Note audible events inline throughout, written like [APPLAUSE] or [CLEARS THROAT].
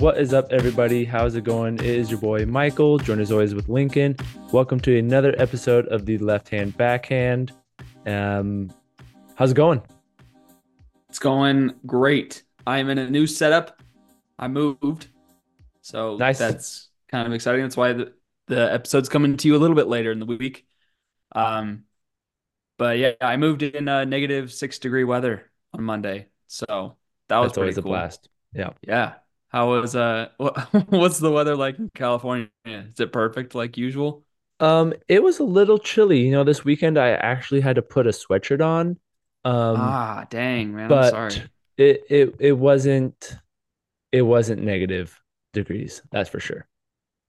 What is up, everybody? How's it going? It is your boy Michael, joined as always with Lincoln. Welcome to another episode of the Left Hand Backhand. Um, how's it going? It's going great. I'm in a new setup. I moved, so Nice. that's kind of exciting. That's why the, the episode's coming to you a little bit later in the week. Um, but yeah, I moved in uh, negative six degree weather on Monday, so that was That's always a blast. Yeah. Yeah. How was uh [LAUGHS] what, what's the weather like in California? Is it perfect like usual? Um, it was a little chilly. You know, this weekend I actually had to put a sweatshirt on. Um, ah, dang, man. I'm but sorry. it it it wasn't it wasn't negative degrees, that's for sure.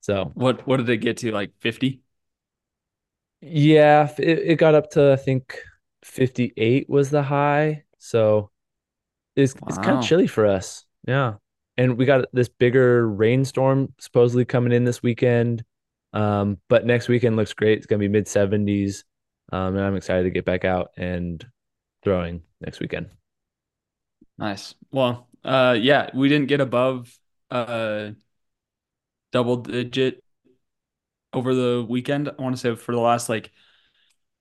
So What what did it get to? Like 50? yeah, it, it got up to I think 58 was the high. So it's it's kind of chilly for us. Yeah. And we got this bigger rainstorm supposedly coming in this weekend. Um, but next weekend looks great. It's gonna be mid 70s. Um, and I'm excited to get back out and throwing next weekend. Nice. Well, uh yeah, we didn't get above uh double digit over the weekend. I want to say for the last like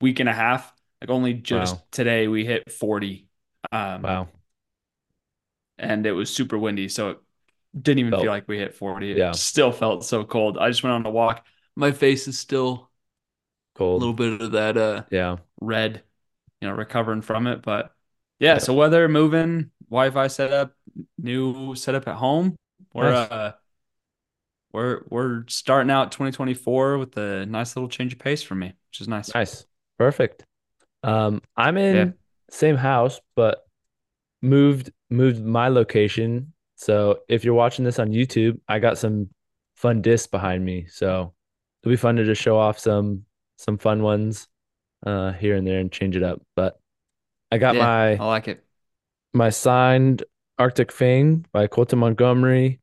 week and a half. Like only just Wow. today we hit 40. Um Wow. And it was super windy, so it didn't even Felt- feel like we hit 40. It Yeah. still felt so cold. I just went on a walk. My face is still cold. a little bit of that uh Yeah. red, you know, recovering from it. But yeah, Yeah. so weather moving, Wi-Fi setup, new setup at home. We're Nice. uh we're we're starting out 2024 with a nice little change of pace for me, which is nice. Nice. Perfect. Um, I'm in Yeah. same house, but moved moved my location. So if you're watching this on YouTube, I got some fun discs behind me. So it'll be fun to just show off some some fun ones uh here and there and change it up. But I got Yeah, my I like it. my signed Arctic Fang by Colten Montgomery,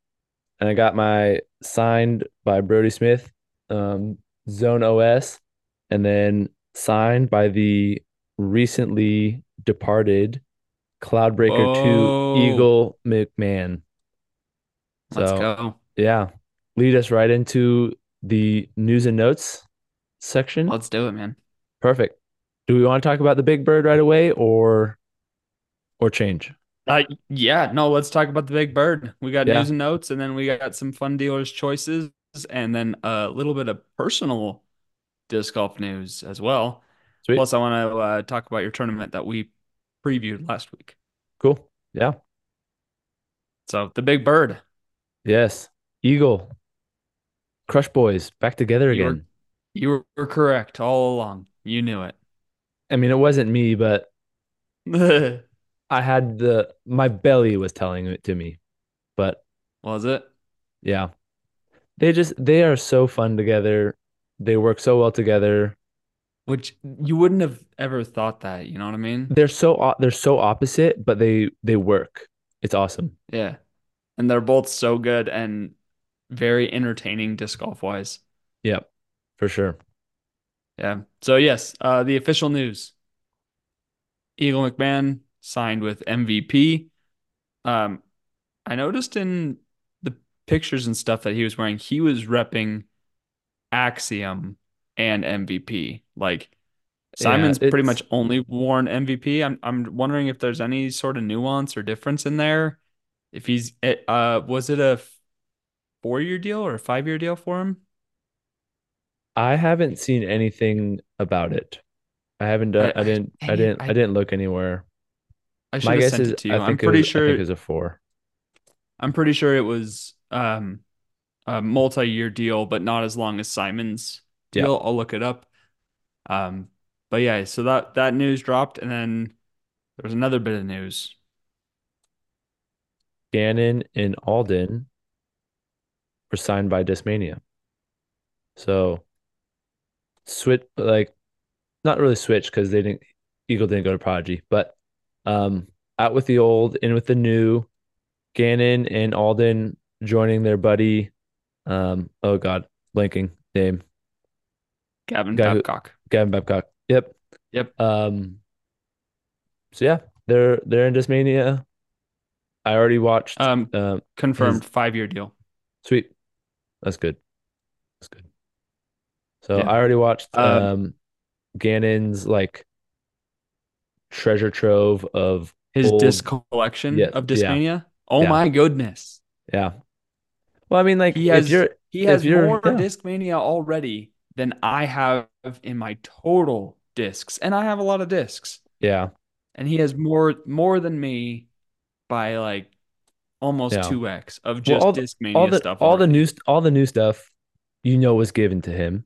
and I got my signed by Brody Smith, um, Zone OS, and then signed by the recently departed Cloudbreaker 2 Eagle McMahon. Let's So, go. yeah, lead us right into the news and notes section. Let's do it, man. Perfect. Do we want to talk about the Big Bird right away or or change? Uh, yeah, no, let's talk about the big bird. We got Yeah. news and notes, and then we got some fun dealers' choices, and then a little bit of personal disc golf news as well. Sweet. Plus, I want to uh, talk about your tournament that we previewed last week. Cool. Yeah. So, the big bird. Yes. Eagle. Crush Boys back together You were- again. You were correct all along. You knew it. I mean, it wasn't me, but [LAUGHS] I had the my belly was telling it to me. But Was it? yeah. They just they are so fun together. They work so well together. Which you wouldn't have ever thought that. You know what I mean? They're so they're so opposite, but they they work. It's awesome. Yeah. And they're both so good and very entertaining disc golf wise. Yep. For sure. Yeah. So yes, uh, the official news. Eagle McMahon signed with MVP. Um, I noticed in the pictures and stuff that he was wearing, he was repping Axiom and MVP. Like Simon's pretty much only worn MVP. I'm I'm wondering if there's any sort of nuance or difference in there. If he's it, uh was it a four year deal or a five year deal for him? I haven't seen anything about it. I haven't done I- I I- didn't I it, didn't I I- didn't look anywhere. I should My have guess sent is it to you. I I'm pretty was I sure think it was a four. I'm pretty sure it was um, a multi-year deal, but not as long as Simon's Yeah. deal. I'll look it up. Um, but yeah, so that that news dropped, and then there was another bit of news. Gannon and Alden were signed by Discmania. So switch like not really switch because they didn't Eagle didn't go to Prodigy, but um out with the old, in with the new. Gannon and Alden joining their buddy um oh god, blanking name. Gavin Guy who- Babcock. Gavin Babcock. Yep. Yep. Um so yeah, they're they're in Discmania. I already watched Um, um confirmed five-year deal. Sweet. That's good. That's good. So Yeah. I already watched Um, um Gannon's like treasure trove of his old disc collection yeah, of yeah, Discmania. Oh yeah, my goodness. yeah. Well, I mean, like He has he has more yeah, Discmania already than I have in my total discs. And I have a lot of discs. yeah, And he has more more than me by like almost yeah. 2x of Well, just all the all the stuff all the new all the new stuff, you know, was given to him.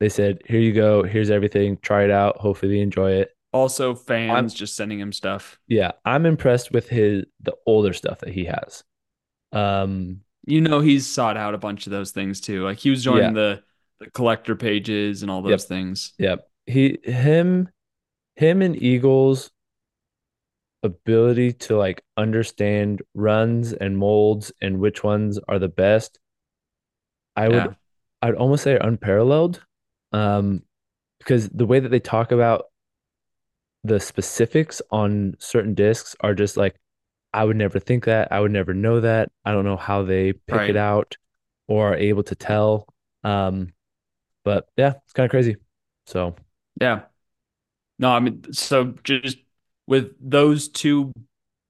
They said, "Here you go. Here's everything. Try it out. Hopefully, you enjoy it." Also I'm fans just sending him stuff. yeah, I'm impressed with his the older stuff that he has. Um, You know he's sought out a bunch of those things too. Like he was yeah, joining the the collector pages and all those yep, things. yep. He him him and Eagles ability to like understand runs and molds and which ones are the best, I would I'd almost say are unparalleled. Um, because the way that they talk about the specifics on certain discs are just like I would never think that. I would never know that. I don't know how they pick it out or are able to tell. Um, but yeah, it's kind of crazy. So, Yeah. No, I mean, so just with those two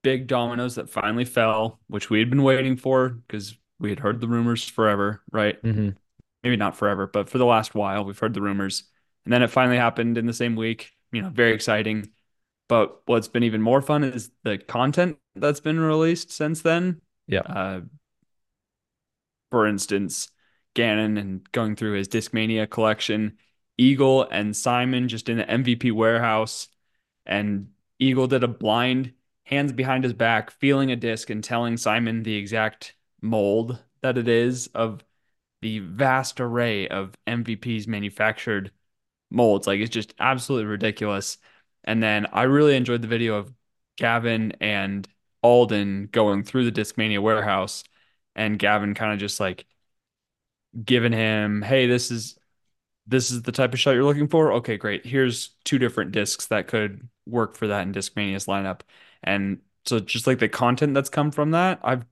big dominoes that finally fell, which we had been waiting for because we had heard the rumors forever, right? mhm. Maybe not forever, but for the last while, we've heard the rumors. And then it finally happened in the same week. You know, very exciting. But what's been even more fun is the content that's been released since then. Yeah, Uh, for instance, Gannon and going through his Discmania collection, Eagle and Simon just in the MVP warehouse, and Eagle did a blind hands behind his back, feeling a disc and telling Simon the exact mold that it is of the vast array of MVP's manufactured molds. Like it's just absolutely ridiculous. And then I really enjoyed the video of Gavin and Alden going through the Discmania warehouse and Gavin kind of just like giving him, hey, this is this is the type of shot you're looking for. Okay, great. Here's two different discs that could work for that in Discmania's lineup. And so just like the content that's come from that, I've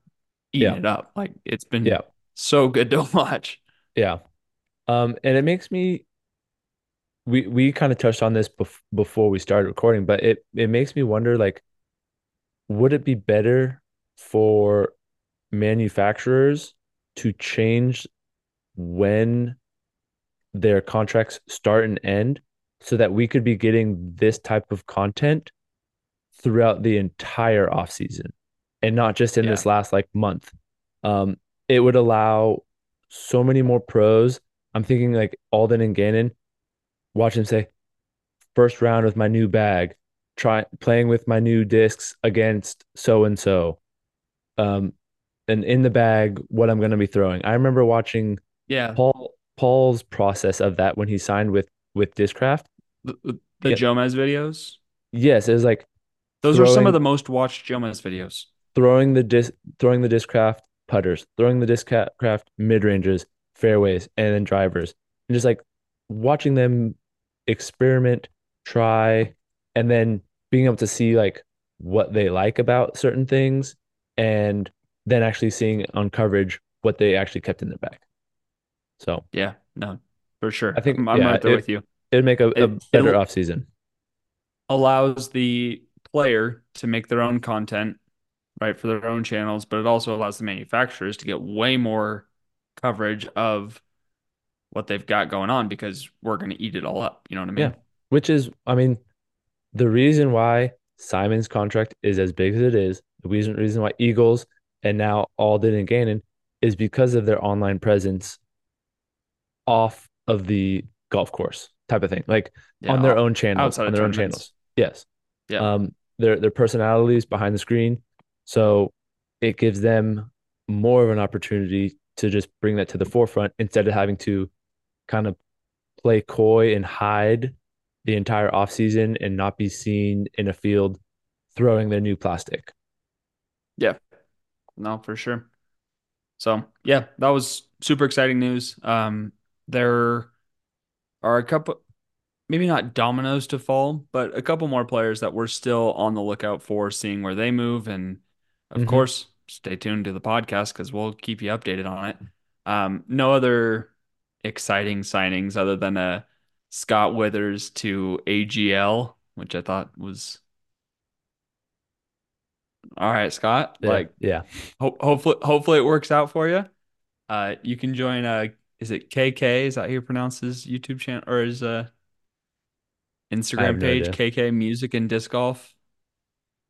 eaten yeah, it up. Like it's been yeah, so good to [LAUGHS] watch. yeah. Um, and it makes me we we kind of touched on this bef before we started recording, but it it makes me wonder like, would it be better for manufacturers to change when their contracts start and end so that we could be getting this type of content throughout the entire off season and not just in Yeah. this last like month. Um, it would allow so many more pros. I'm thinking like Alden and Gannon, watch them say, first round with my new bag, try playing with my new discs against so and so. Um, and in the bag, what I'm going to be throwing. I remember watching Yeah. Paul Paul's process of that when he signed with with Discraft. The, the Yeah, Jomez videos. yes, it was like Those are some of the most watched Jomez videos. throwing the disc throwing the Discraft putters, throwing the Discraft mid ranges, fairways, and then drivers, and just like watching them experiment, try, and then being able to see like what they like about certain things, and then actually seeing on coverage what they actually kept in their bag. So Yeah, no, for I sure. think I'm, I'm yeah, right there it with you. it'd make a, a It better off season. allows the player to make their own content, right, for their own channels, but it also allows the manufacturers to get way more coverage of what they've got going on because we're going to eat it all up. You know what I mean? Yeah. Which is, I mean, the reason why Simon's contract is as big as it is, the reason reason why Eagles and now Alden and Gannon is because of their online presence off of the golf course type of thing, like Yeah, on their own channels, outside on their own channels. Yes. Yeah, Um, their their personalities behind the screen. So it gives them more of an opportunity to just bring that to the forefront instead of having to kind of play coy and hide the entire offseason and not be seen in a field throwing their new plastic. yeah, no, for sure. So yeah, that was super exciting news. Um, there are a couple, maybe not dominoes to fall, but a couple more players that we're still on the lookout for, seeing where they move. And of hmm course, stay tuned to the podcast because we'll keep you updated on it. Um, no other exciting signings other than a Scott Withers to AGL, which I thought was all right, Scott. Yeah, Like, yeah. ho hopefully, hopefully it works out for you. Uh, you can join. Uh, is it KK? Is that how you pronounce his YouTube channel or his uh Instagram no page? idea. KK Music and Disc Golf.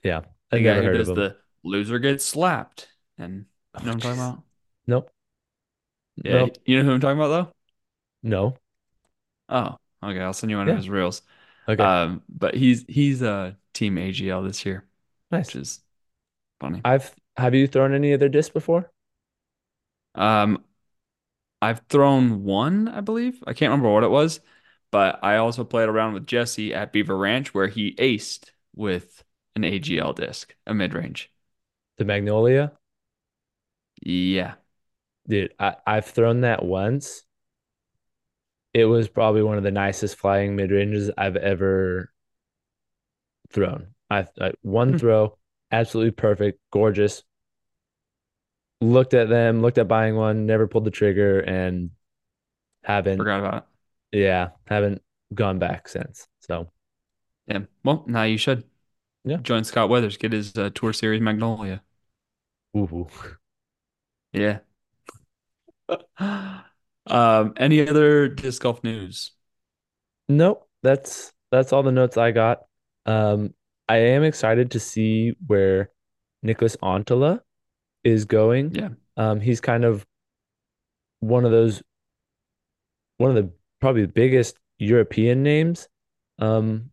Yeah, I've The guy who heard of does the loser gets slapped, and Oh, you know I'm talking about? Nope, Yeah, nope, you know who I'm talking about though? no. Oh, okay. I'll send you one of his reels. okay, Um, but he's he's uh team AGL this year, which nice. is funny. I've have you thrown any other discs before? Um, I've thrown one, I believe. I can't remember what it was, but I also played around with Jesse at Beaver Ranch where he aced with an AGL disc, a mid-range. The Magnolia? Yeah. Dude, I, I've thrown that once. It was probably one of the nicest flying mid ranges I've ever thrown. I, I one Hmm. throw, absolutely perfect, gorgeous. Looked at them, looked at buying one, never pulled the trigger, and haven't, Forgot about yeah, haven't gone back since. So. Yeah. Well, now you should yeah. join Scott Weathers, get his uh, Tour Series Magnolia. Ooh. Yeah. [LAUGHS] Um, any other disc golf news? Nope, that's that's all the notes I got. Um, I am excited to see where Niklas Anttila is going. Yeah. Um, he's kind of one of those one of the probably the biggest European names um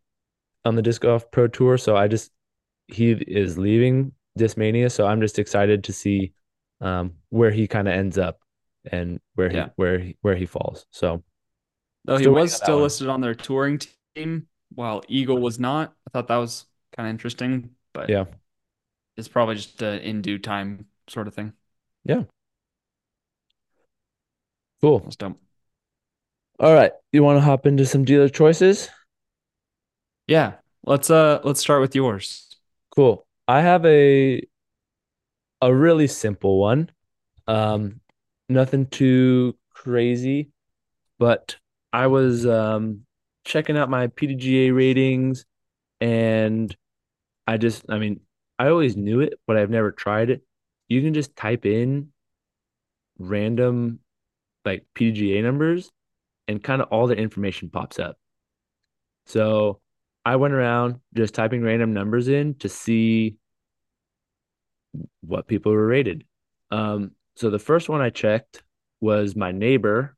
on the Disc Golf Pro Tour. So I just he is leaving Discmania, so I'm just excited to see um where he kind of ends up and where he Yeah. where he where he falls. So Though he was still one. listed on their touring team, while Eagle was not. I thought that was kind of interesting, but Yeah. it's probably just a in due time sort of thing. Yeah. Cool. That's dumb. All right. You want to hop into some dealer choices? Yeah. Let's uh let's start with yours. Cool. I have a a really simple one. Um, nothing too crazy, but I was um checking out my PDGA ratings and I just, I mean, I always knew it, but I've never tried it. You can just type in random like PDGA numbers and kind of all the information pops up. So I went around just typing random numbers in to see what people were rated. Um, so the first one I checked was my neighbor,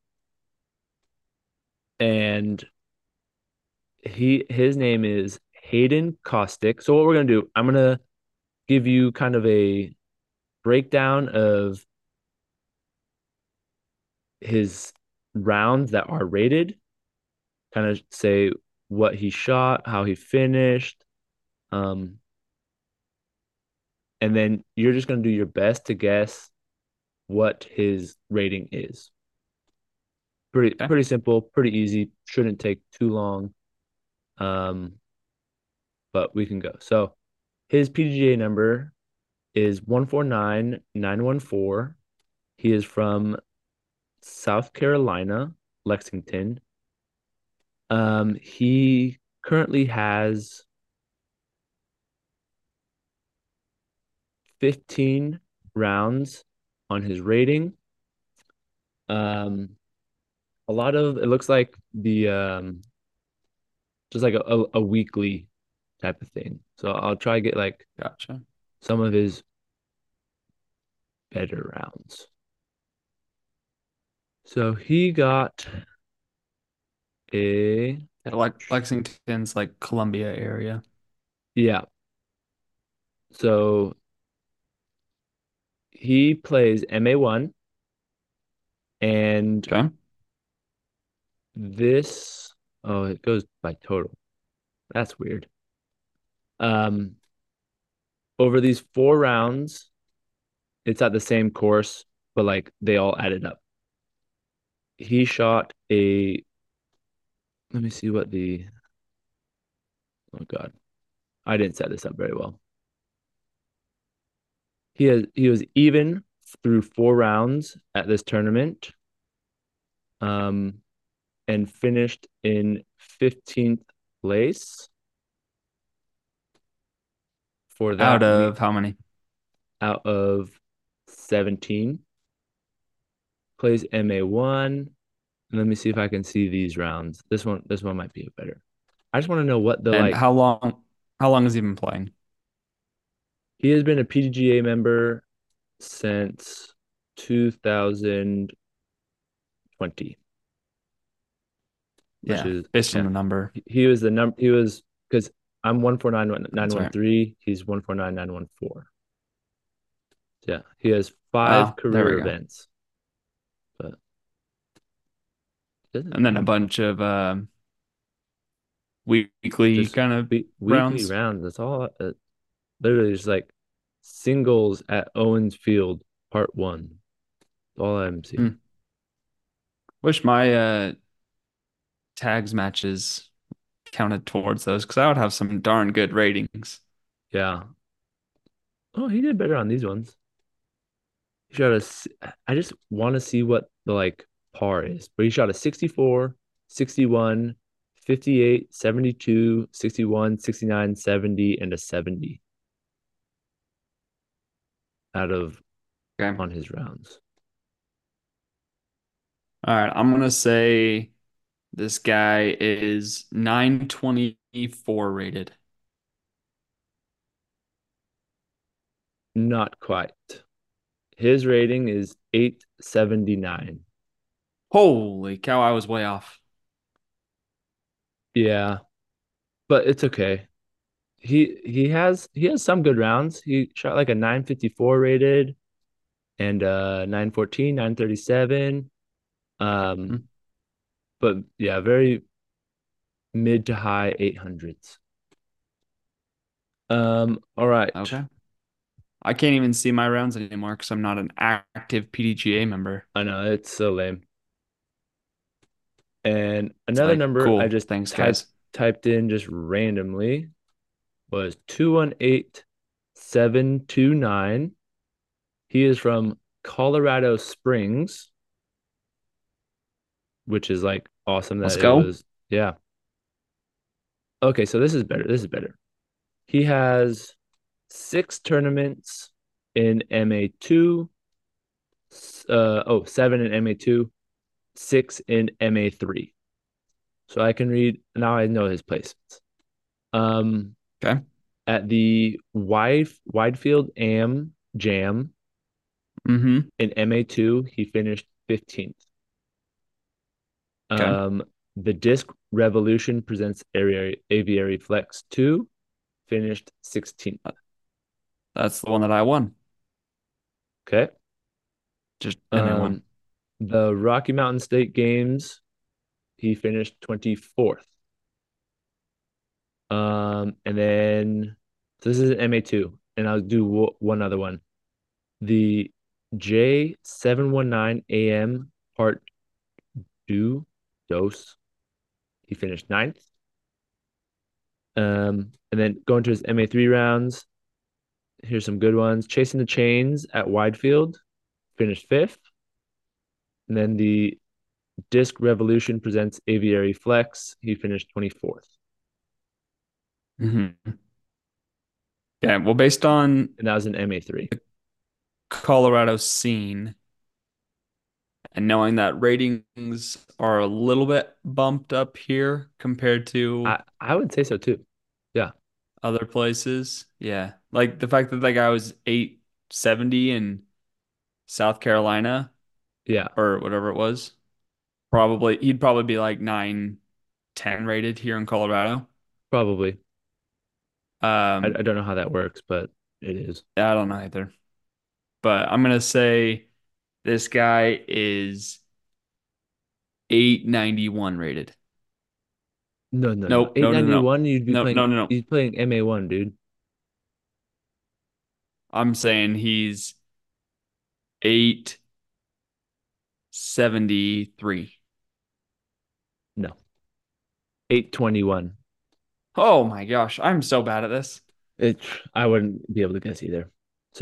and he his name is Hayden Caustic. So what we're gonna do, I'm gonna give you kind of a breakdown of his rounds that are rated, kind of say what he shot, how he finished, um, and then you're just gonna do your best to guess what his rating is. Pretty Okay. pretty simple, pretty easy. Shouldn't take too long. Um, but we can go. So his PGA number is 149914. He is from South Carolina, Lexington. Um, he currently has 15 rounds on his rating. Um, a lot of it looks like the um just like a, a, a weekly type of thing. So I'll try to get like Gotcha. Some of his better rounds. So he got a like Lexington's like Columbia area. yeah. So he plays MA1 and Okay. this oh it goes by total. That's weird. Um over these four rounds, it's at the same course, but like they all added up. He shot a let me see what the oh God. I didn't set this up very well. He has he was even through four rounds at this tournament. Um, and finished in 15th place for that Out of how many? out of 17. Plays MA1. Let me see if I can see these rounds. This one, this one might be better. I just want to know what the And like. how long how long has he been playing? He has been a PDGA member since 2020, which Yeah, is based on the number. He was the number. He was because I'm one four nine nine one three. He's one four nine nine one four. Yeah, he has five Oh, career events, but And then a bunch of um weekly kind of we- weekly rounds. rounds. That's all. Uh, literally, just like singles at Owens Field, part one. That's all I'm seeing. Hmm. Wish my uh tags matches counted towards those because I would have some darn good ratings. Yeah. Oh, he did better on these ones. He shot a. I just want to see what the like par is, but he shot a 64, 61, 58, 72, 61, 69, 70, and a 70 out of Okay. on his rounds. All right, I'm gonna say this guy is 924 rated. Not quite. His rating is 879. Holy cow, I was way off. Yeah, but it's okay. He he has he has some good rounds. He shot like a 954 rated and uh 914, 937. Um Hmm. But yeah, very mid to high 800s. Um all right. Okay. I can't even see my rounds anymore because I'm not an active PDGA member. I know it's so lame. And another like, number cool. I just Thanks, typed guys. typed in just randomly was 218729. He is from Colorado Springs, which is like awesome Let's that it go. was yeah. Okay, so this is better. This is better. He has six tournaments in MA2, s- uh oh, seven in MA2, six in MA3. So I can read now I know his placements. Um Okay. at the wide Widefield Am Jam Mm-hmm. in MA2, he finished 15th. Okay. Um, the Disc Revolution presents Aviary, Aviary Flex 2, finished 16th. That's the one that I won. Okay. Just MA1. Um, the Rocky Mountain State Games, he finished 24th. Um, and then so this is an MA2, and I'll do w- one other one. The J719 AM Part Do Dose, he finished ninth. Um, and then going to his MA3 rounds, here's some good ones. Chasing the Chains at Widefield, finished fifth. And then the Disc Revolution presents Aviary Flex, he finished 24th. Mm-hmm. Yeah, well, based on And that was an MA3. Colorado scene and knowing that ratings are a little bit bumped up here compared to I, I would say so too. Yeah. other places. Yeah. Like the fact that that guy was 870 in South Carolina Yeah. or whatever it was. Probably he'd probably be like 910 rated here in Colorado. Probably. Um I, I don't know how that works, but it is. I don't know either. But I'm gonna say this guy is 891 rated. No, no, no. Nope, no, no, no. 891, you'd be No, playing no, no, no. he's playing MA1, dude. I'm saying he's 873. No. 821. Oh my gosh, I'm so bad at this. It I wouldn't be able to guess either.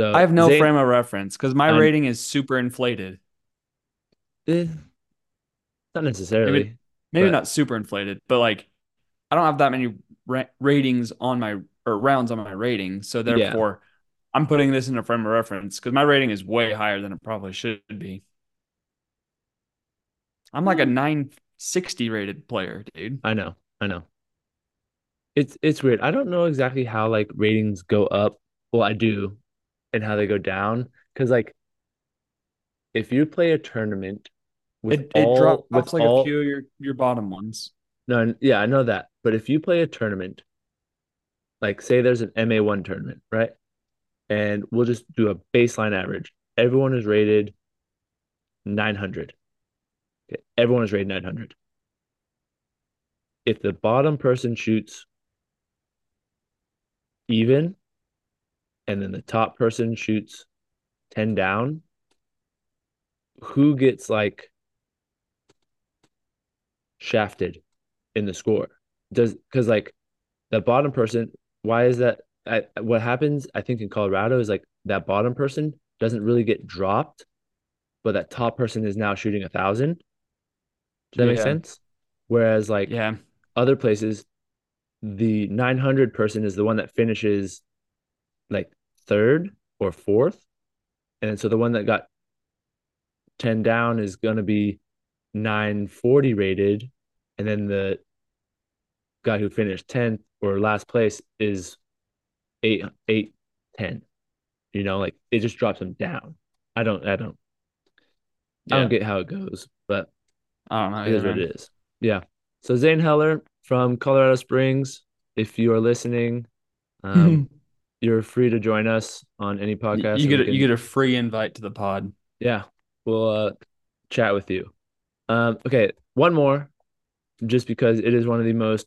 I have no Zane, frame of reference because my I rating is super inflated. eh, not necessarily, maybe but not super inflated, but like I don't have that many ra ratings on my or rounds on my rating, so therefore I'm putting this in a frame of reference because my rating is way higher than it probably should be. I'm like a 960 rated player, dude. I know, I know. It's it's weird. I don't know exactly how like ratings go up. Well, I do, and how they go down. Because like if you play a tournament with It it all with drops like a all few of your your bottom ones. no, yeah, I know that. But if you play a tournament, like say there's an MA1 tournament, right? And we'll just do a baseline average. Everyone is rated 900. Okay. Everyone is rated 900. If the bottom person shoots even and then the top person shoots 10 down, who gets like shafted in the score? Does because like the bottom person, why is that? I, what happens, I think, in Colorado is like that bottom person doesn't really get dropped, but that top person is now shooting a thousand. Does that make sense? Whereas like Yeah. other places, the 900 person is the one that finishes like third or fourth. And so the one that got 10 down is going to be 940 rated. And then the guy who finished 10th or last place is 8, 8, 10. You know, like it just drops them down. I don't, I don't, I don't get how it goes, but I don't know it is what it is. Yeah. So Zane Heller from Colorado Springs, if you are listening, um, [LAUGHS] you're free to join us on any podcast you get a, you get a free invite to the pod. yeah, we'll uh, chat with you. Um, okay, one more, just because it is one of the most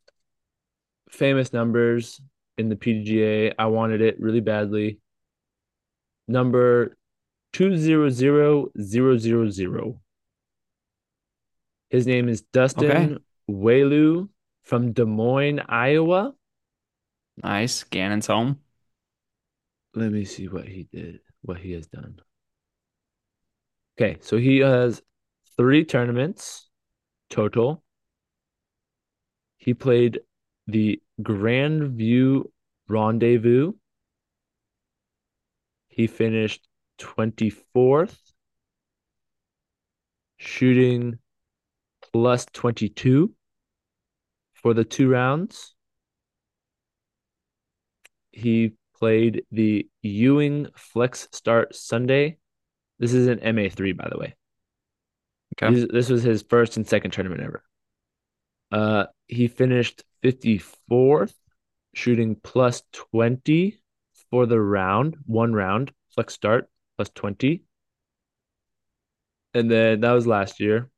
famous numbers in the PDGA. I wanted it really badly. Number two zero zero zero zero zero. His name is Okay. Dustin Whaley from Des Moines, Iowa. Nice. Gannon's home. Let me see what he did, what he has done. Okay, so he has three tournaments total. He played the Grand View Rendezvous. He finished 24th, shooting plus 22 for the two rounds. He played the Ewing Flex Start Sunday. This is an MA3, by the way. Okay. This, this was his first and second tournament ever. Uh, he finished 54th, shooting plus 20 for the round, one round, flex start, plus 20. And then that was last year.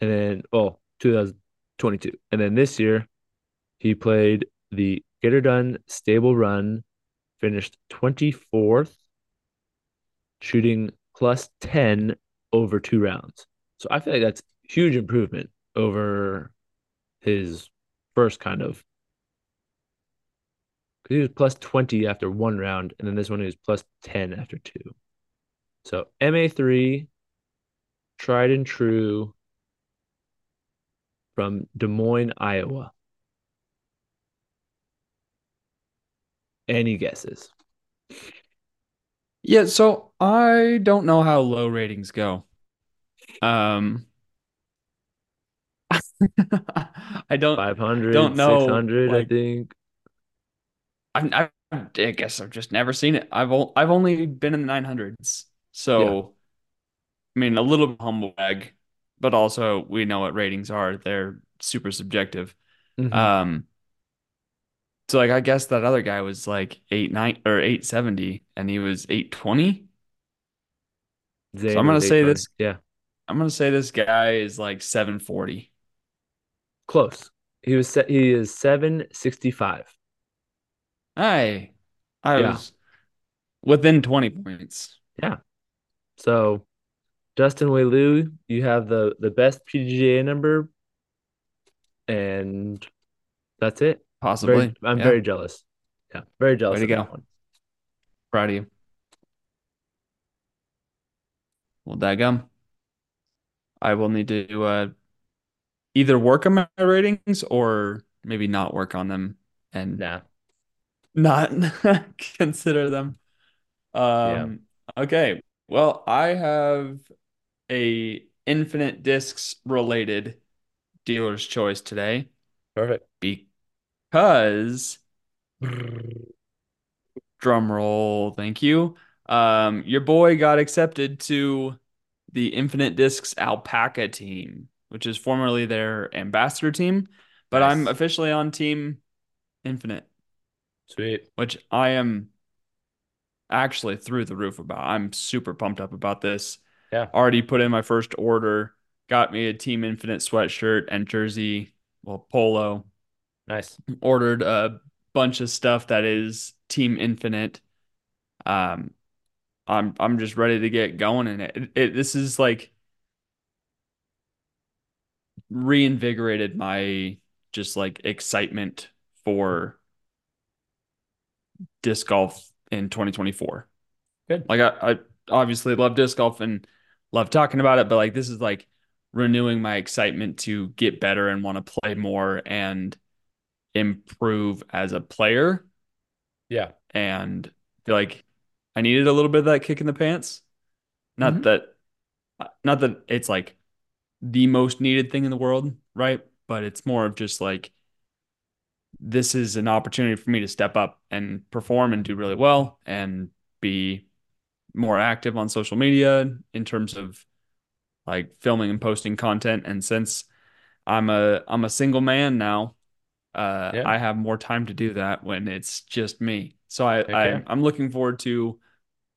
And then, oh, 2022. And then this year, he played the Get Her Done Stable Run, finished 24th, shooting plus 10 over two rounds. So I feel like that's huge improvement over his first kind of. Because He was plus 20 after one round, and then this one he was plus 10 after two. So MA3, tried and true from Des Moines, Iowa. Any guesses? Yeah, so I don't know how low ratings go. Um [LAUGHS] I don't 500, don't know 600, I think. I, I I guess I've just never seen it. I've o I've only been in the 900s. Yeah. So I mean a little humble bag, but also we know what ratings are. They're super subjective. hmm Um so like I guess that other guy was like 8 9 or 870 and he was 820. So I'm gonna say this Yeah. I'm gonna say this guy is like 740. Close. He was set, he is 765. Hey, I Yeah. was within 20 points. Yeah. So Justin Whaley, you have the the best PGA number, and that's it. Very, Possibly. I'm Yeah. very jealous. Yeah, very Way jealous to of go. Proud of you. Well, daggum. I will need to uh, either work on my ratings or maybe not work on them and Nah. not [LAUGHS] consider them. Yeah. Um, okay. Well, I have a infinite discs related dealer's choice today Perfect. Because drum roll, thank you. Um, your boy got accepted to the Infinite Discs Alpaca team, which is formerly their ambassador team, but I'm officially on Team Infinite, Sweet. which I am actually through the roof about. I'm super pumped up about this. Yeah. Already put in my first order, got me a Team Infinite sweatshirt and jersey, well, polo. Nice. Ordered a bunch of stuff that is Team Infinite. Um, I'm I'm just ready to get going in it. It, it. This is like reinvigorated my just like excitement for disc golf in 2024. Good. Like I, I obviously love disc golf and love talking about it, but like this is like renewing my excitement to get better and want to play more and improve as a player. Yeah. And feel like I needed a little bit of that kick in the pants. Not Mhm. that not that it's like the most needed thing in the world, right? But it's more of just like this is an opportunity for me to step up and perform and do really well and be more active on social media in terms of like filming and posting content. And since I'm a I'm a single man now, uh, Yeah. I have more time to do that when it's just me. So I, Heck I. I'm looking forward to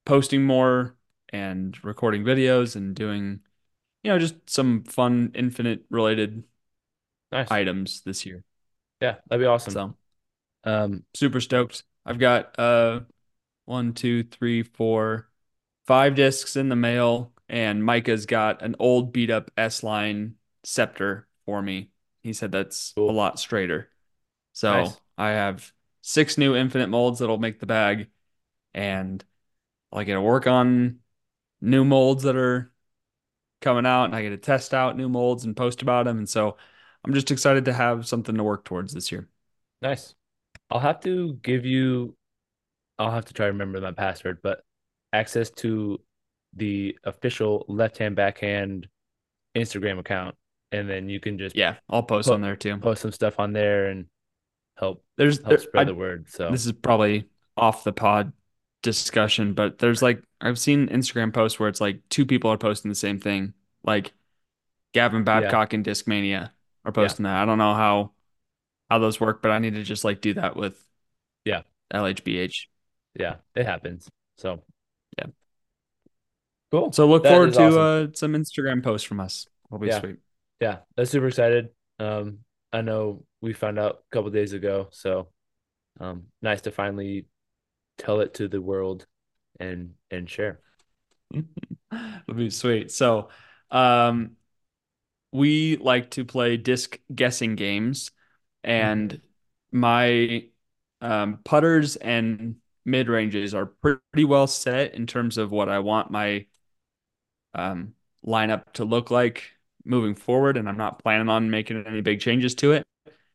posting more and recording videos and doing, you know, just some fun infinite related Nice. items this year. Yeah. That'd be awesome. So Um, super stoked. I've got uh one, two, three, four, five discs in the mail, and Micah's got an old beat up S line scepter for me. He said that's a lot straighter. So Nice. I have six new infinite molds that'll make the bag, and I get to work on new molds that are coming out, and I get to test out new molds and post about them. And so I'm just excited to have something to work towards this year. Nice. I'll have to give you, I'll have to try to remember my password, but access to the official left-hand backhand Instagram account, and then you can just Yeah, I'll post Po- on there too. post some stuff on there and help There's help there, spread I, the word. So this is probably off the pod discussion, but there's like I've seen Instagram posts where it's like two people are posting the same thing. Like Gavin Babcock and Discmania are posting that. I don't know how how those work, but I need to just like do that with Yeah. LHBH. yeah, it happens. So Yeah. cool. So look That forward to awesome. uh some Instagram posts from us. Will be Yeah. sweet. Yeah, that's super excited. Um, I know we found out a couple days ago, so um, nice to finally tell it to the world and and share. [LAUGHS] It'll be sweet. So, um, we like to play disc guessing games, and my um, putters and mid ranges are pretty well set in terms of what I want my um, lineup to look like moving forward, and I'm not planning on making any big changes to it.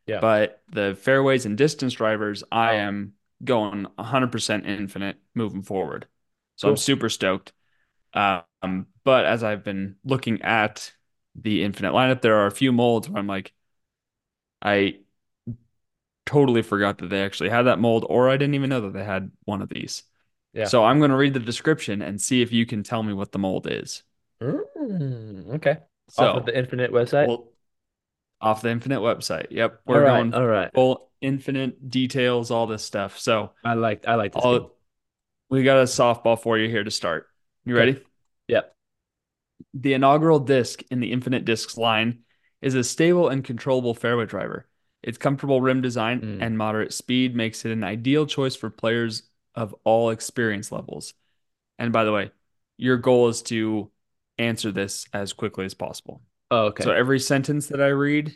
Yeah. But the fairways and distance drivers, I am going 100% infinite moving forward. So I'm super stoked. Um, but as I've been looking at the infinite lineup, there are a few molds where I'm like, I totally forgot that they actually had that mold, or I didn't even know that they had one of these. Yeah. So I'm going to read the description and see if you can tell me what the mold is. Mm, okay. So Off of the Infinite website. we'll- off the Infinite website. Yep, we're right, going all right. full Infinite details, all this stuff. So I like I like this game. we got a softball for you here to start. You Okay. ready? Yep. The inaugural disc in the Infinite Discs line is a stable and controllable fairway driver. Its comfortable rim design Mm. and moderate speed makes it an ideal choice for players of all experience levels. And by the way, your goal is to answer this as quickly as possible. Oh, okay. So every sentence that I read,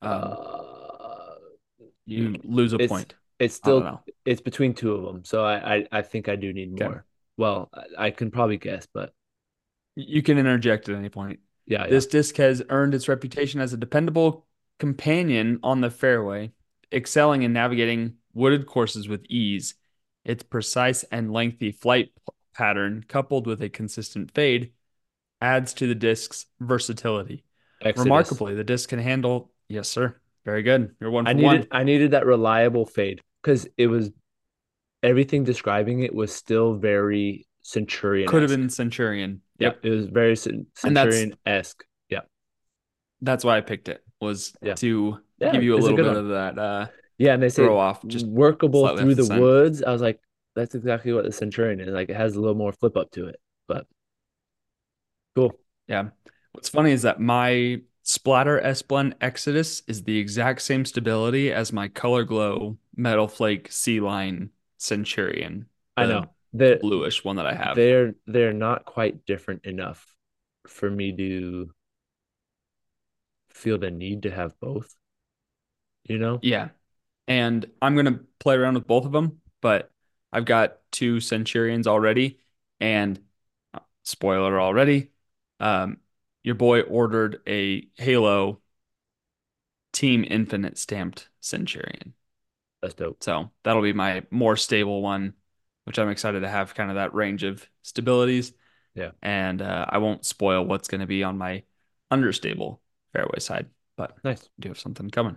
um, uh, you lose a it's- point. it's still it's between two of them, so I I, I think I do need Okay. more. Well, I, I can probably guess, but You can interject at any point. Yeah, yeah. This disc has earned its reputation as a dependable companion on the fairway, excelling in navigating wooded courses with ease. Its precise and lengthy flight pattern, coupled with a consistent fade, adds to the disc's versatility. Exodus. Remarkably, the disc can handle. Yes, sir. Very good. You're one for I needed one. I needed that reliable fade because it was everything describing it was still very Centurion. Could have been Centurion. Yep, it was very Centurion esque. Yeah, that's why I picked it. Was Yeah. to Yeah, give you a it's a little bit one. of that uh, yeah, and they say throw off. Just workable through off the the side. woods. I was like, that's exactly what the Centurion is. Like it has a little more flip up to it, but cool. Yeah. What's funny is that my Splatter S Blend Exodus is the exact same stability as my Color Glow Metal Flake Sea Line Centurion. I know the bluish one that I have. they're they're not quite different enough for me to feel the need to have both. You know? Yeah. And I'm gonna play around with both of them, but I've got two Centurions already, and uh, spoiler already, um, your boy ordered a Halo Team Infinite stamped Centurion. That's dope. So that'll be my more stable one, which I'm excited to have kind of that range of stabilities. Yeah. And uh, I won't spoil what's going to be on my understable fairway side, but Nice. Do have something coming.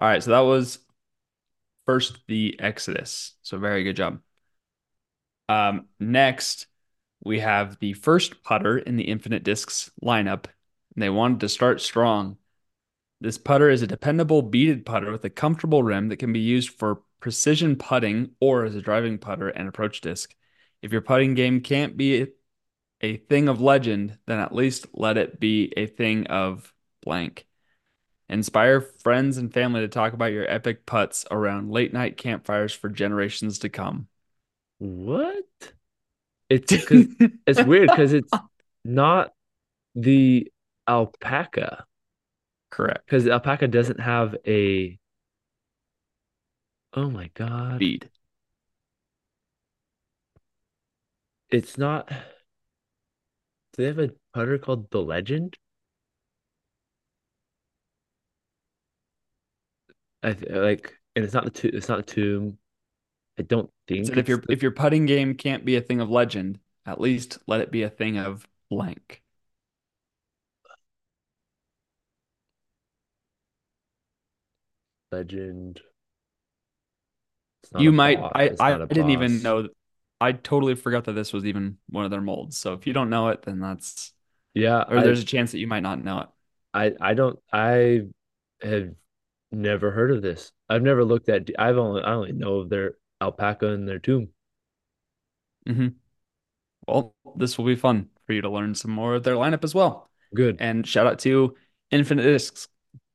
All right. So that was first the Exodus. So very good job. Um, next, we have the first putter in the Infinite Discs lineup, and they wanted to start strong. This putter is a dependable beaded putter with a comfortable rim that can be used for precision putting or as a driving putter and approach disc. If your putting game can't be a, thing of legend, then at least let it be a thing of blank. Inspire friends and family to talk about your epic putts around late night campfires for generations to come. What? It's [LAUGHS] 'cause it's weird because it's not the alpaca Correct. because the alpaca doesn't have a. Oh my God! Bead. It's not. Do they have a putter called the Legend? I th like, and it's not the to it's not the tomb. I don't think Said if it's your the- if your putting game can't be a thing of legend, at least let it be a thing of blank. Legend. You might boss. I It's I didn't even know I totally forgot that this was even one of their molds. So if you don't know it, then that's Yeah, or I, there's a chance that you might not know it. I I don't I have never heard of this. I've never looked at I've only I only know of their alpaca in their tomb. hmm Well, this will be fun for you to learn some more of their lineup as well. Good. And shout out to Infinite Discs,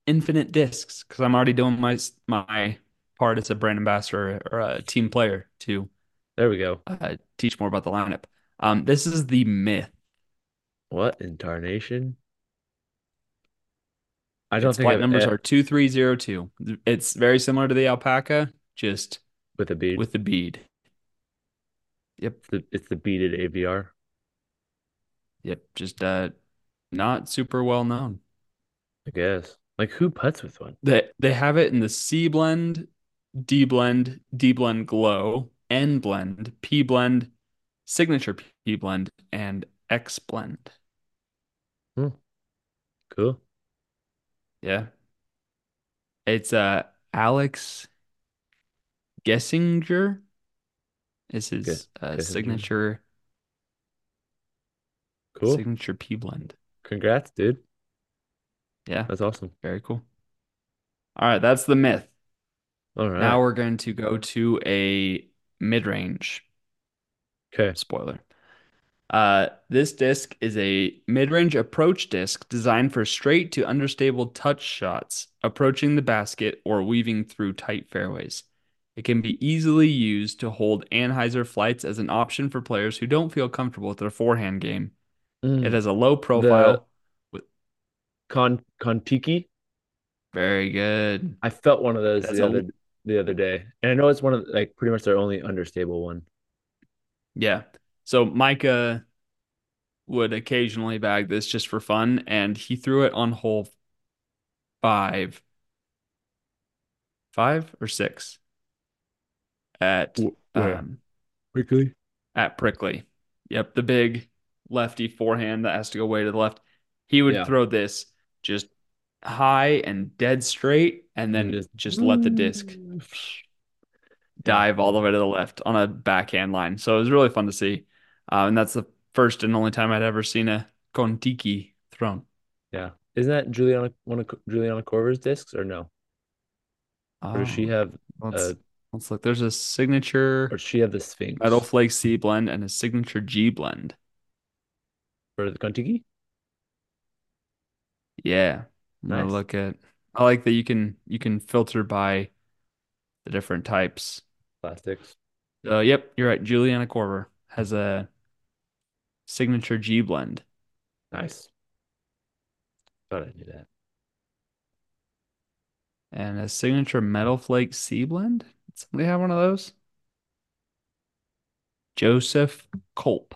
Infinite Discs, because I'm already doing my my part as a brand ambassador or a team player to There we go. uh, teach more about the lineup. Um, this is the myth. What in tarnation? I don't Its think flight numbers e- are two three zero two. It's very similar to the alpaca, just with a bead. with the bead. Yep, It's the, it's the beaded Aviar. yep. Just uh, not super well known. I guess. Like who puts with one? They they have it in the C blend, D blend, D blend glow, N blend, P blend, signature P blend, and X blend. Hmm. Cool. Yeah. It's uh Alex Gessinger is his Ge- uh, Gessinger. signature Cool. signature P blend. Congrats, dude. Yeah, That's awesome. very cool. All right, that's the myth. All right. Now we're going to go to a mid-range okay. spoiler. Uh, this disc is a mid-range approach disc designed for straight to understable touch shots, approaching the basket or weaving through tight fairways. It can be easily used to hold anhyzer flights as an option for players who don't feel comfortable with their forehand game. Mm. It has a low profile. Con Kontiki. Very good. I felt one of those That's the a- other the other day, and I know it's one of like pretty much their only understable one. Yeah. So Micah would occasionally bag this just for fun, and he threw it on hole five, five or six at Where? um Quickly. at Prickly. Yep, the big lefty forehand that has to go way to the left. He would Yeah. throw this just high and dead straight, and then just- just let the disc dive all the way to the left on a backhand line. So it was really fun to see. Uh, and that's the first and only time I'd ever seen a Kontiki thrown. Yeah. Isn't that Juliana one of Juliana Korver's discs or no? Or does she Oh, have uh let's look. There's a signature or she have the Sphinx Metal Flake C blend and a signature G blend. for the Kontiki? Yeah. I'm gonna Nice. look at I like that you can you can filter by the different types. Plastics. Uh, yep, you're right. Juliana Korver has a signature G blend. Nice. Thought I knew that. and a signature Metal Flake C blend. Somebody have one of those? Joseph Culp.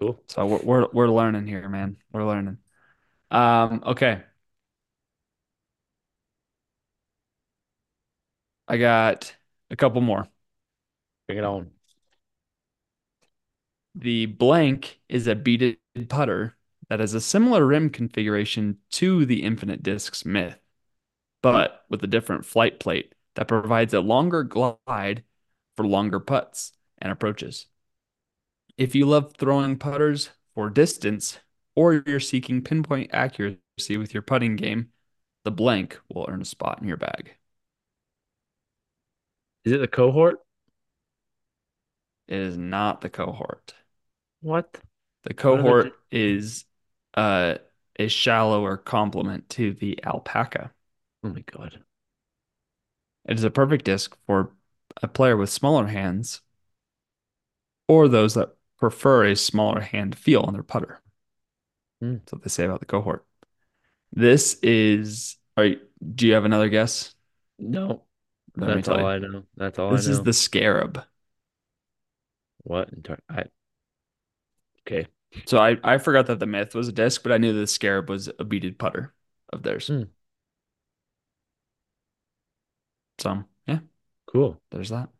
Cool. So we're we're we're learning here, man. We're learning. Um, okay. I got a couple more. Bring it on. The blank is a beaded putter that has a similar rim configuration to the Infinite Discs Myth, but with a different flight plate that provides a longer glide for longer putts and approaches. If you love throwing putters for distance or you're seeking pinpoint accuracy with your putting game, the blank will earn a spot in your bag. Is it the cohort? It is not the cohort. What? The What the cohort is uh, a shallower complement to the alpaca. Oh my God. It is a perfect disc for a player with smaller hands or those that prefer a smaller hand feel on their putter. Hmm. That's what they say about the cohort. This is, are you, do you have another guess? No, Let that's all you. I know. That's all This I know. is the scarab. What? I okay. So I, I forgot that the myth was a disc, but I knew the scarab was a beaded putter of theirs. Hmm. So yeah, Cool. there's that.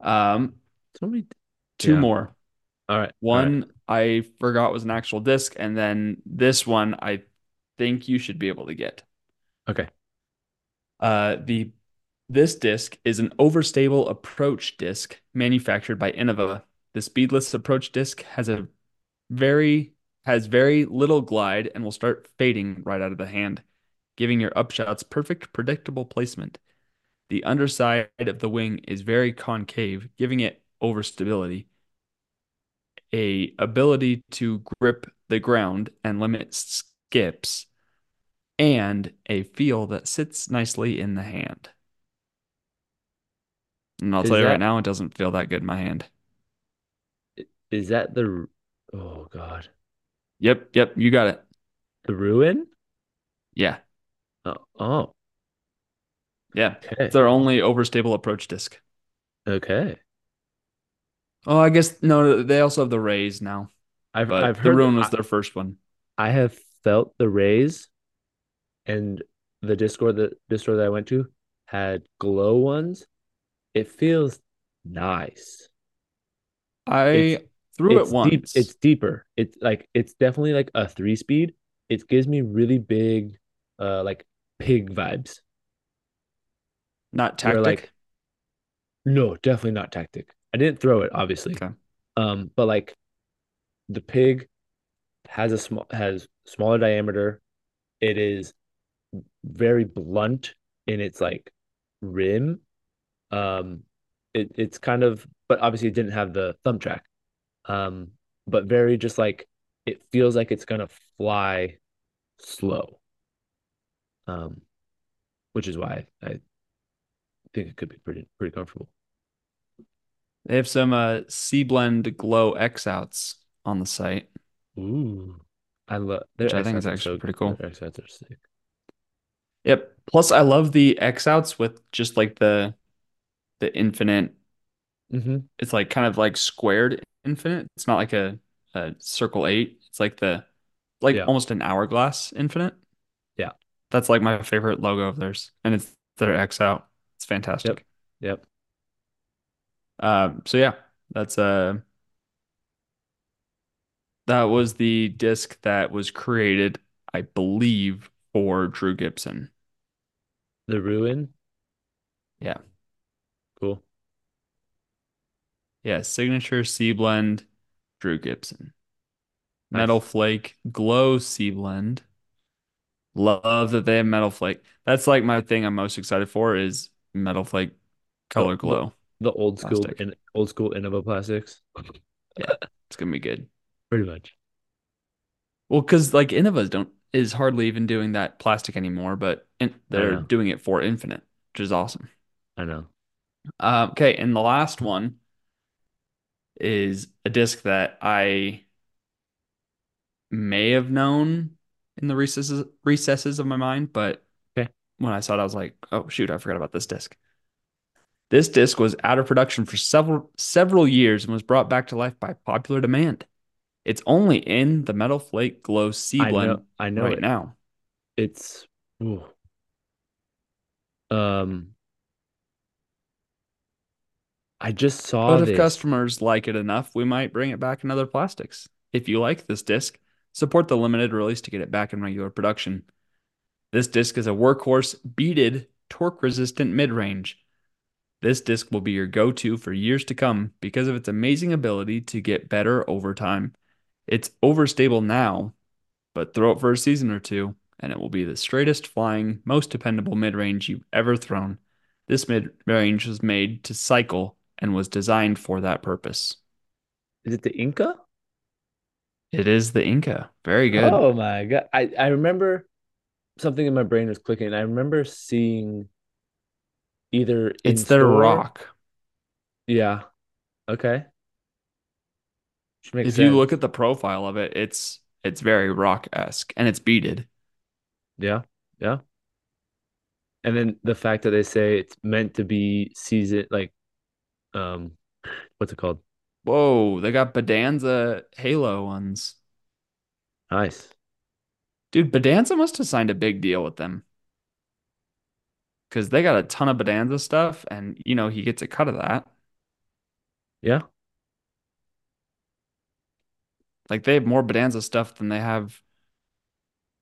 Um, So many. two Yeah. more. All right. all right. One I forgot was an actual disc, and then this one I think you should be able to get. Okay. Uh, the this disc is an overstable approach disc manufactured by Innova. The speedless approach disc has a very has very little glide and will start fading right out of the hand, giving your upshots perfect predictable placement. The underside of the wing is very concave, giving it overstability, a ability to grip the ground and limit skips, and a feel that sits nicely in the hand. And I'll Is tell you right now, it doesn't feel that good in my hand. Is that the? Oh God. Yep, yep, you got it. The ruin? Yeah, Oh. Oh. yeah. Okay. It's their only overstable approach disc. Okay. Oh, I guess no, they also have the rays now, I've but I've the heard. ruin was I, their first one. I have felt the rays, and the Discord the Discord that I went to had glow ones. It feels nice. I It's- threw it's it once. deep. It's deeper. It's like it's definitely like a three speed. It gives me really big, uh, like pig vibes. not tactic. like, No, definitely not tactic. I didn't throw it, obviously. Okay. Um, but like the pig has a small has smaller diameter. It is very blunt in its like rim. Um, it it's kind of, but obviously it didn't have the thumb track. Um, but very just like it feels like it's gonna fly slow. Um, which is why I think it could be pretty pretty comfortable. They have some uh C blend glow X outs on the site. Ooh, I love Which I think is actually so- pretty cool. X-Outs are sick. Yep. Plus, I love the X outs with just like the the infinite hmm It's like kind of like squared infinite. It's not like a, a circle eight. It's like the like Yeah. almost an hourglass infinite. Yeah. That's like my favorite logo of theirs, and it's their X out. It's Yep. fantastic. Yep. Um, so yeah, that's uh that was the disc that was created, I believe, for Drew Gibson. The Ruin. Yeah. Cool. Yeah, signature C blend, Drew Gibson. Nice. Metal Flake Glow C blend. Love that they have Metal Flake. That's like my thing I'm most excited for is Metal Flake Oh, Color Glow the old school plastic. in old school Innova plastics. Yeah, it's gonna be good. Pretty much. Well, because like Innovas don't is hardly even doing that plastic anymore, but in, they're doing it for Infinite, which is awesome. I know. Um, okay, and the last one is a disc that I may have known in the recesses recesses of my mind, but Okay. when I saw it, I was like, oh shoot, I forgot about this disc. This disc was out of production for several several years and was brought back to life by popular demand. It's only in the Metal Flake Glow C I blend know. I know right it. now. It's ooh. um I just saw But if customers like it enough, we might bring it back in other plastics. If you like this disc, support the limited release to get it back in regular production. This disc is a workhorse, beaded, torque resistant mid range. This disc will be your go to for years to come because of its amazing ability to get better over time. It's overstable now, but throw it for a season or two, and it will be the straightest flying, most dependable mid range you've ever thrown. This mid range was made to cycle and was designed for that purpose. Is it the Inca? It is the Inca. Very good. Oh my God. I, I remember something in my brain was clicking. I remember seeing either It's their store. Roc. Yeah. Okay. If you look at the profile of it, it's it's very Roc-esque and it's beaded. Yeah. Yeah. And then the fact that they say it's meant to be season like um what's it called? Whoa, they got Bedanza Halo ones. Nice. Dude, Bedanza must have signed a big deal with them because they got a ton of Bedanza stuff, and you know he gets a cut of that. Yeah. Like they have more Bedanza stuff than they have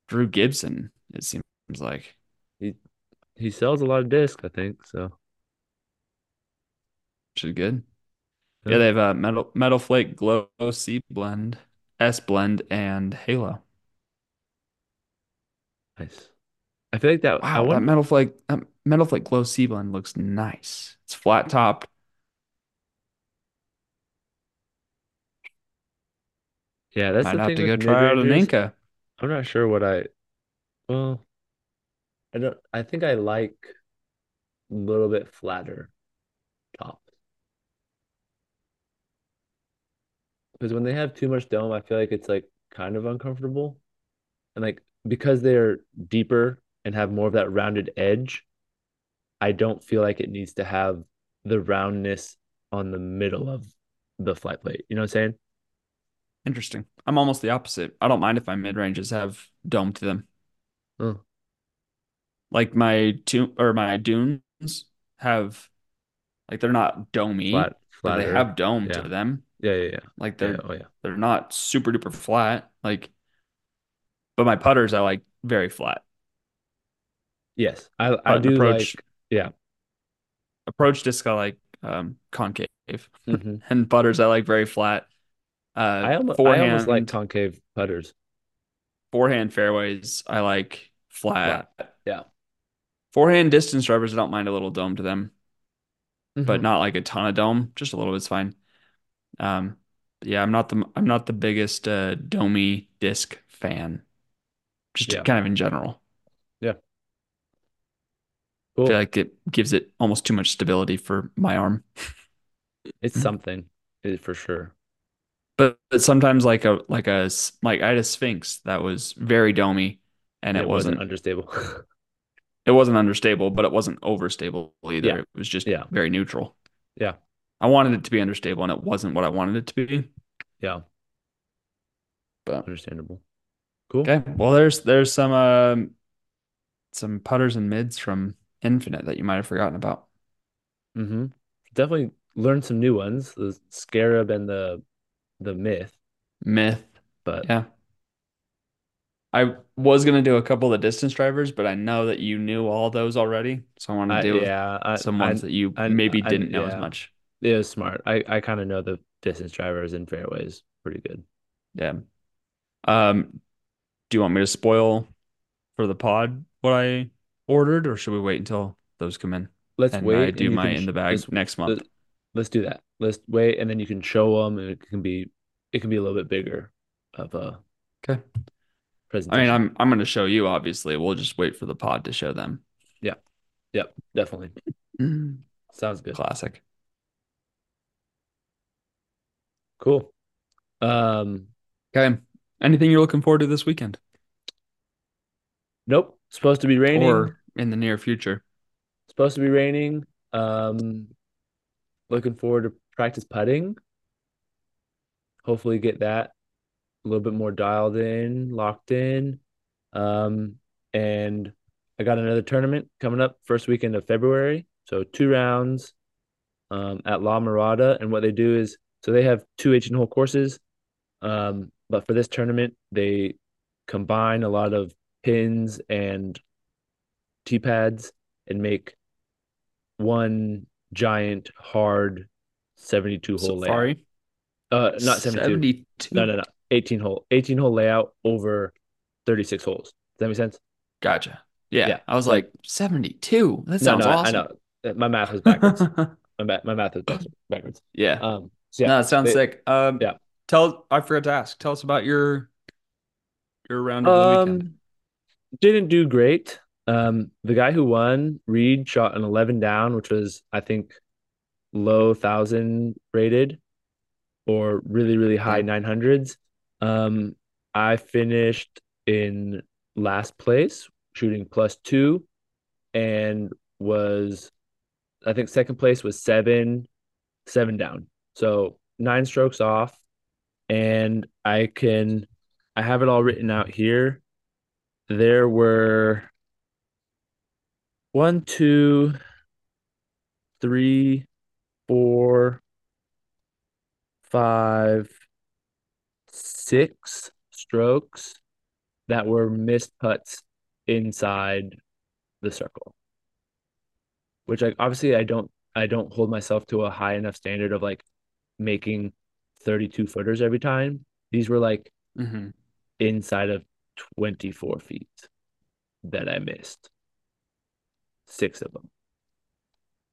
Drew Gibson. It seems like He he sells a lot of discs, I think. So which is good. Yeah. They have a metal metal flake glow C blend, S blend, and Halo. Nice. I feel like that I Wow, that metal flake that metal flake glow C blend looks nice. It's flat top. yeah, that's Might the have to go try out an. Inca. I'm not sure what I well, I don't I think I like a little bit flatter top. Because when they have too much dome, I feel like it's like kind of uncomfortable. And like because they're deeper and have more of that rounded edge, I don't feel like it needs to have the roundness on the middle of the flight plate. You know what I'm saying? Interesting. I'm almost the opposite. I don't mind if my mid ranges have dome to them. Oh, Like my two or my dunes have like they're not domey, flat, but they have dome to them. Yeah, yeah, yeah. Like they're oh yeah. they're not super duper flat. Like, but my putters I like very flat. Yes. I I Putt do approach like yeah. approach disc I like um concave, hmm [LAUGHS] and putters I like very flat. Uh, I almost I almost like concave putters. forehand fairways I like flat. Flat. Yeah. Forehand distance drivers I don't mind a little dome to them, but hmm not like a ton of dome. Just a little bit's fine. Um, yeah, I'm not the I'm not the biggest uh domey disc fan. Just Yeah. kind of in general. Yeah. I feel like it gives it almost too much stability for my arm. It's something, it, for sure. But, but sometimes like a like a like I had a Sphinx that was very domey and And it it wasn't wasn't understable. [LAUGHS] it wasn't understable, but it wasn't overstable either. Yeah. It was just Yeah. very neutral. Yeah. I wanted it to be understable, and it wasn't what I wanted it to be. Yeah, But understandable. Cool. okay, well, there's there's some um some putters and mids from Infinite that you might have forgotten about. Mm-hmm. Definitely learned some new ones, the Scarab and the the Myth, Myth, but yeah. I was gonna do a couple of distance drivers, but I know that you knew all those already, so I want to do yeah, I some I ones that you I, maybe I didn't know as much. It was smart. I I kind of know the distance drivers and fairways pretty good. Yeah. Um, do you want me to spoil for the pod what I ordered, or should we wait until those come in Let's and I wait do and you my in the bag let's next month? let's do that. Let's wait and then you can show them and it can be it can be a little bit bigger of a Okay. presentation. I mean. I'm I'm gonna show you, obviously. We'll just wait for the pod to show them. Yeah. Yep, definitely. [CLEARS THROAT] Sounds good. Classic. Cool. Um, Okay. Anything you're looking forward to this weekend nope. Supposed to be raining. or in the near future? Supposed to be raining. Um, looking forward to practice putting. Hopefully get that a little bit more dialed in, locked in. Um, and I got another tournament coming up first weekend of February. So two rounds um at La Mirada. And what they do is so they have two 18 hole courses. Um, but for this tournament, they combine a lot of pins and tee pads and make one giant hard 72 hole layout. Uh, not 72. 72. No, no, no. 18 hole. 18 hole layout over 36 holes. Does that make sense? Gotcha. Yeah. Yeah, I was like- like 72. That sounds no, I- awesome. I know. My math was backwards. [LAUGHS] my, ma- my math was [LAUGHS] backwards. Yeah. Um, yeah, No, it sounds they- sick. Um, yeah. Tell I forgot to ask. Tell us about your your round of the weekend. um, didn't do great. Um, the guy who won, Reed, shot an 11 down, which was, I think, low thousand rated or really, really high Yeah. 900s. Um, I finished in last place, shooting plus two, and was, I think, second place was seven, seven down. So nine strokes off. And I can, I have it all written out here. There were one, two, three, four, five, six strokes that were missed putts inside the circle. Which I obviously I don't I don't hold myself to a high enough standard of like making 32 footers every time. These were like hmm inside of 24 feet that I missed. Six of them.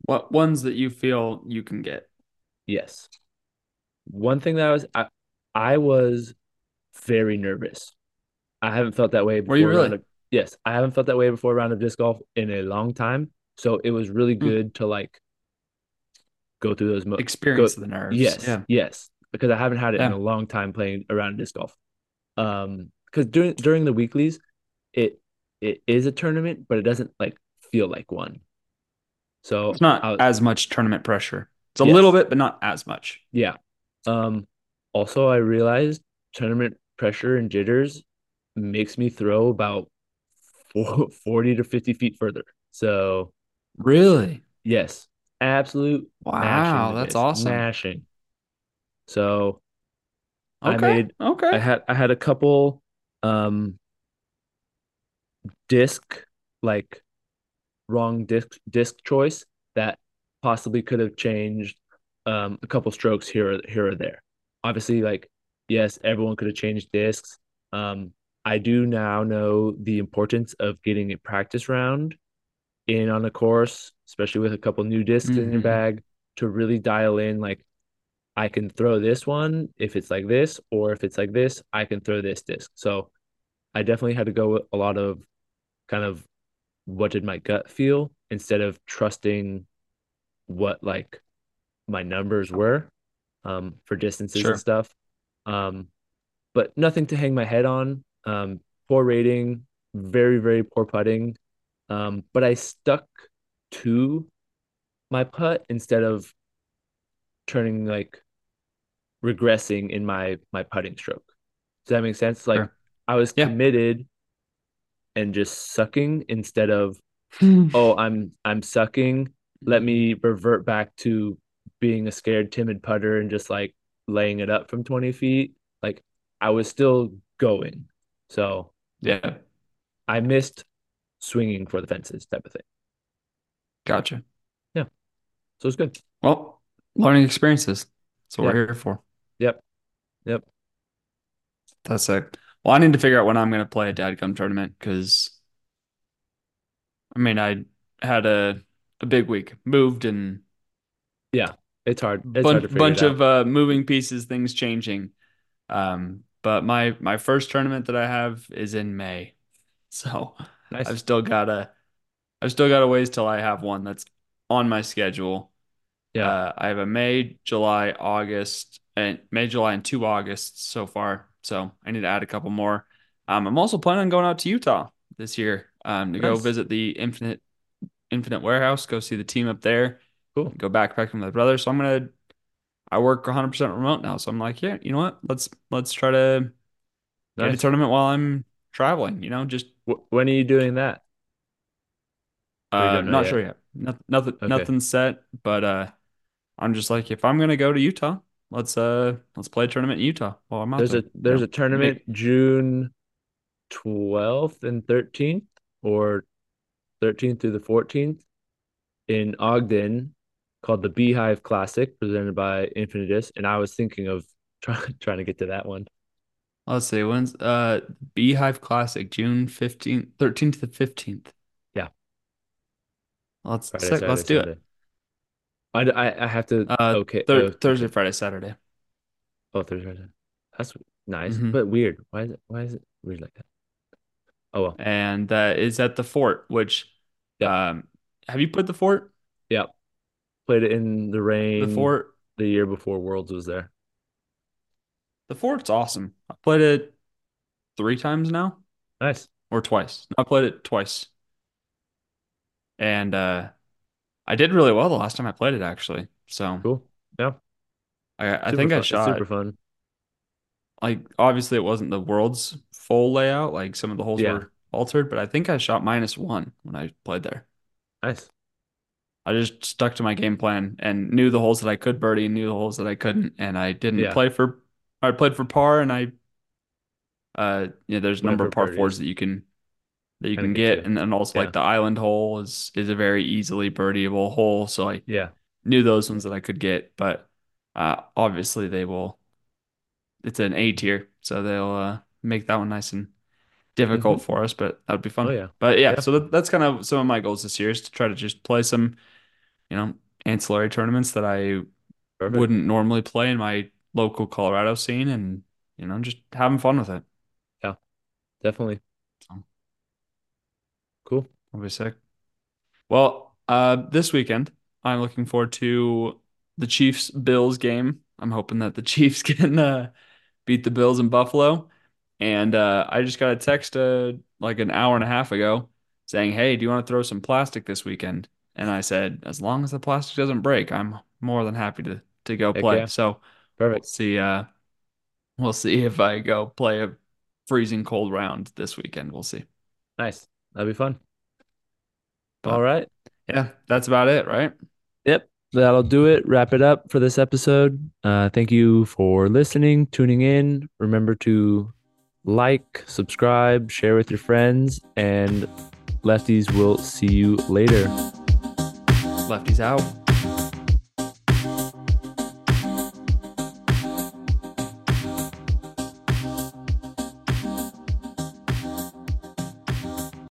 What ones that you feel you can get? Yes. One thing that I was I, I was very nervous. I haven't felt that way before Were you really? of yes, I haven't felt that way before a round of disc golf in a long time. So it was really Hmm. good to like go through those mo Experience go the nerves. yes, Yeah. yes, because I haven't had it in a long time playing around disc golf. Um, because during during the weeklies, it it is a tournament, but it doesn't like feel like one. So It's not was- as much tournament pressure. It's a Yes. little bit, but not as much. Yeah. Um, also I realized tournament pressure and jitters makes me throw about four, [LAUGHS] 40 to 50 feet further. So Really? yes, absolute Wow, that's awesome. Mashing. So I made Okay. I had I had a couple um disc like wrong disc disc choice that possibly could have changed um a couple strokes here or here or there. Obviously, like yes, everyone could have changed discs. Um, I do now know the importance of getting a practice round in on a course, especially with a couple new discs in your Mhm. bag, to really dial in like I can throw this one if it's like this, or if it's like this, I can throw this disc. So I definitely had to go with a lot of kind of what did my gut feel instead of trusting what like my numbers were um for distances Sure. and stuff. Um but nothing to hang my head on. Um poor rating, very, very poor putting. Um, but I stuck to my putt instead of turning like regressing in my my putting stroke. Does that make sense? Like Sure. I was Yeah. committed and just sucking instead of [SIGHS] oh I'm I'm sucking. Let me revert back to being a scared, timid putter and just like laying it up from 20 feet. Like I was still going. So Yeah. I missed swinging for the fences type of thing. Gotcha. Yeah. So it's good. Well, learning experiences. That's what Yeah. we're here for. Yep. Yep. That's it. Well, I need to figure out when I'm going to play a dadgum tournament because, I mean, I had a a big week, moved and Yeah. It's hard. It's hard bunch to bunch of uh, moving pieces, things changing. Um, but my my first tournament that I have is in May, [LAUGHS] so nice. I've still got a I've still got a ways till I have one that's on my schedule. Yeah. Uh, I have a May, July, August, and May, July, and two Augusts so far. So I need to add a couple more. Um, I'm also planning on going out to Utah this year um, to go visit the Infinite Infinite Warehouse, go see the team up there, Cool. go backpacking with my brother. So I'm gonna. I work 100% remote now, so I'm like, yeah, you know what? Let's let's try to get a Nice. tournament while I'm traveling. You know, just When are you doing that? Uh, don't yet? sure yet. Nothing, nothing, Okay. nothing's set. But uh, I'm just like, if I'm gonna go to Utah, let's uh, let's play a tournament in Utah while I'm out There's there. a there's You a tournament June 12th and 13th or 13th through the 14th in Ogden called the Beehive Classic presented by Infinitus and I was thinking of [LAUGHS] trying trying to get to that one. Let's see, when's uh Beehive Classic, June 15th, 13th to the 15th. Yeah. Let's Friday, Saturday, let's do it. I, I, I have to Uh, okay Thur- oh, Thursday, Friday, Saturday. oh Thursday Friday. That's nice Mhm. but weird. Why is it why is it weird like that? Oh well. And that is at the fort, which Yeah. um have you put the fort? Yeah. Played it in the rain The fort the year before Worlds was there. The fort's awesome. I played it three times now. Nice. or twice. I played it twice. And uh I did really well the last time I played it actually. So Cool. Yeah. I I Super think fun. I It's shot super fun. like obviously it wasn't the world's full layout, like some of the holes Yeah. were altered, but I think I shot minus one when I played there. Nice. I just stuck to my game plan and knew the holes that I could birdie and knew the holes that I couldn't, and I didn't Yeah. play for I played for par and I uh yeah, there's a number of par fours that you can that you can get and then also Yeah. like the island hole is is a very easily birdieable hole, so I Yeah. knew those ones that I could get, but uh obviously they will it's an A tier, so they'll uh make that one nice and difficult for us, but that would be fun. Mm-hmm. Oh, yeah. But yeah, Yeah. so that, that's kind of some of my goals this year is to try to just play some, you know, ancillary tournaments that I Perfect. wouldn't normally play in my local Colorado scene and, you know, just having fun with it. Yeah, definitely. So. Cool. That'll be sick. Well, uh, this weekend, I'm looking forward to the Chiefs Bills game. I'm hoping that the [LAUGHS] Chiefs can uh, beat the Bills in Buffalo. And uh, I just got a text uh, like an hour and a half ago saying, Hey, do you want to throw some plastic this weekend? And I said, As long as the plastic doesn't break, I'm more than happy to to go Heck play. yeah. So we'll Perfect. see. Uh, we'll see if I go play a freezing cold round this weekend. We'll see. Nice. That'd be fun. But- All right. Yeah, that's about it, right? Yep. That'll do it. Wrap it up for this episode. Uh, thank you for listening, tuning in. Remember to like, subscribe, share with your friends, and lefties will see you later. Lefties out.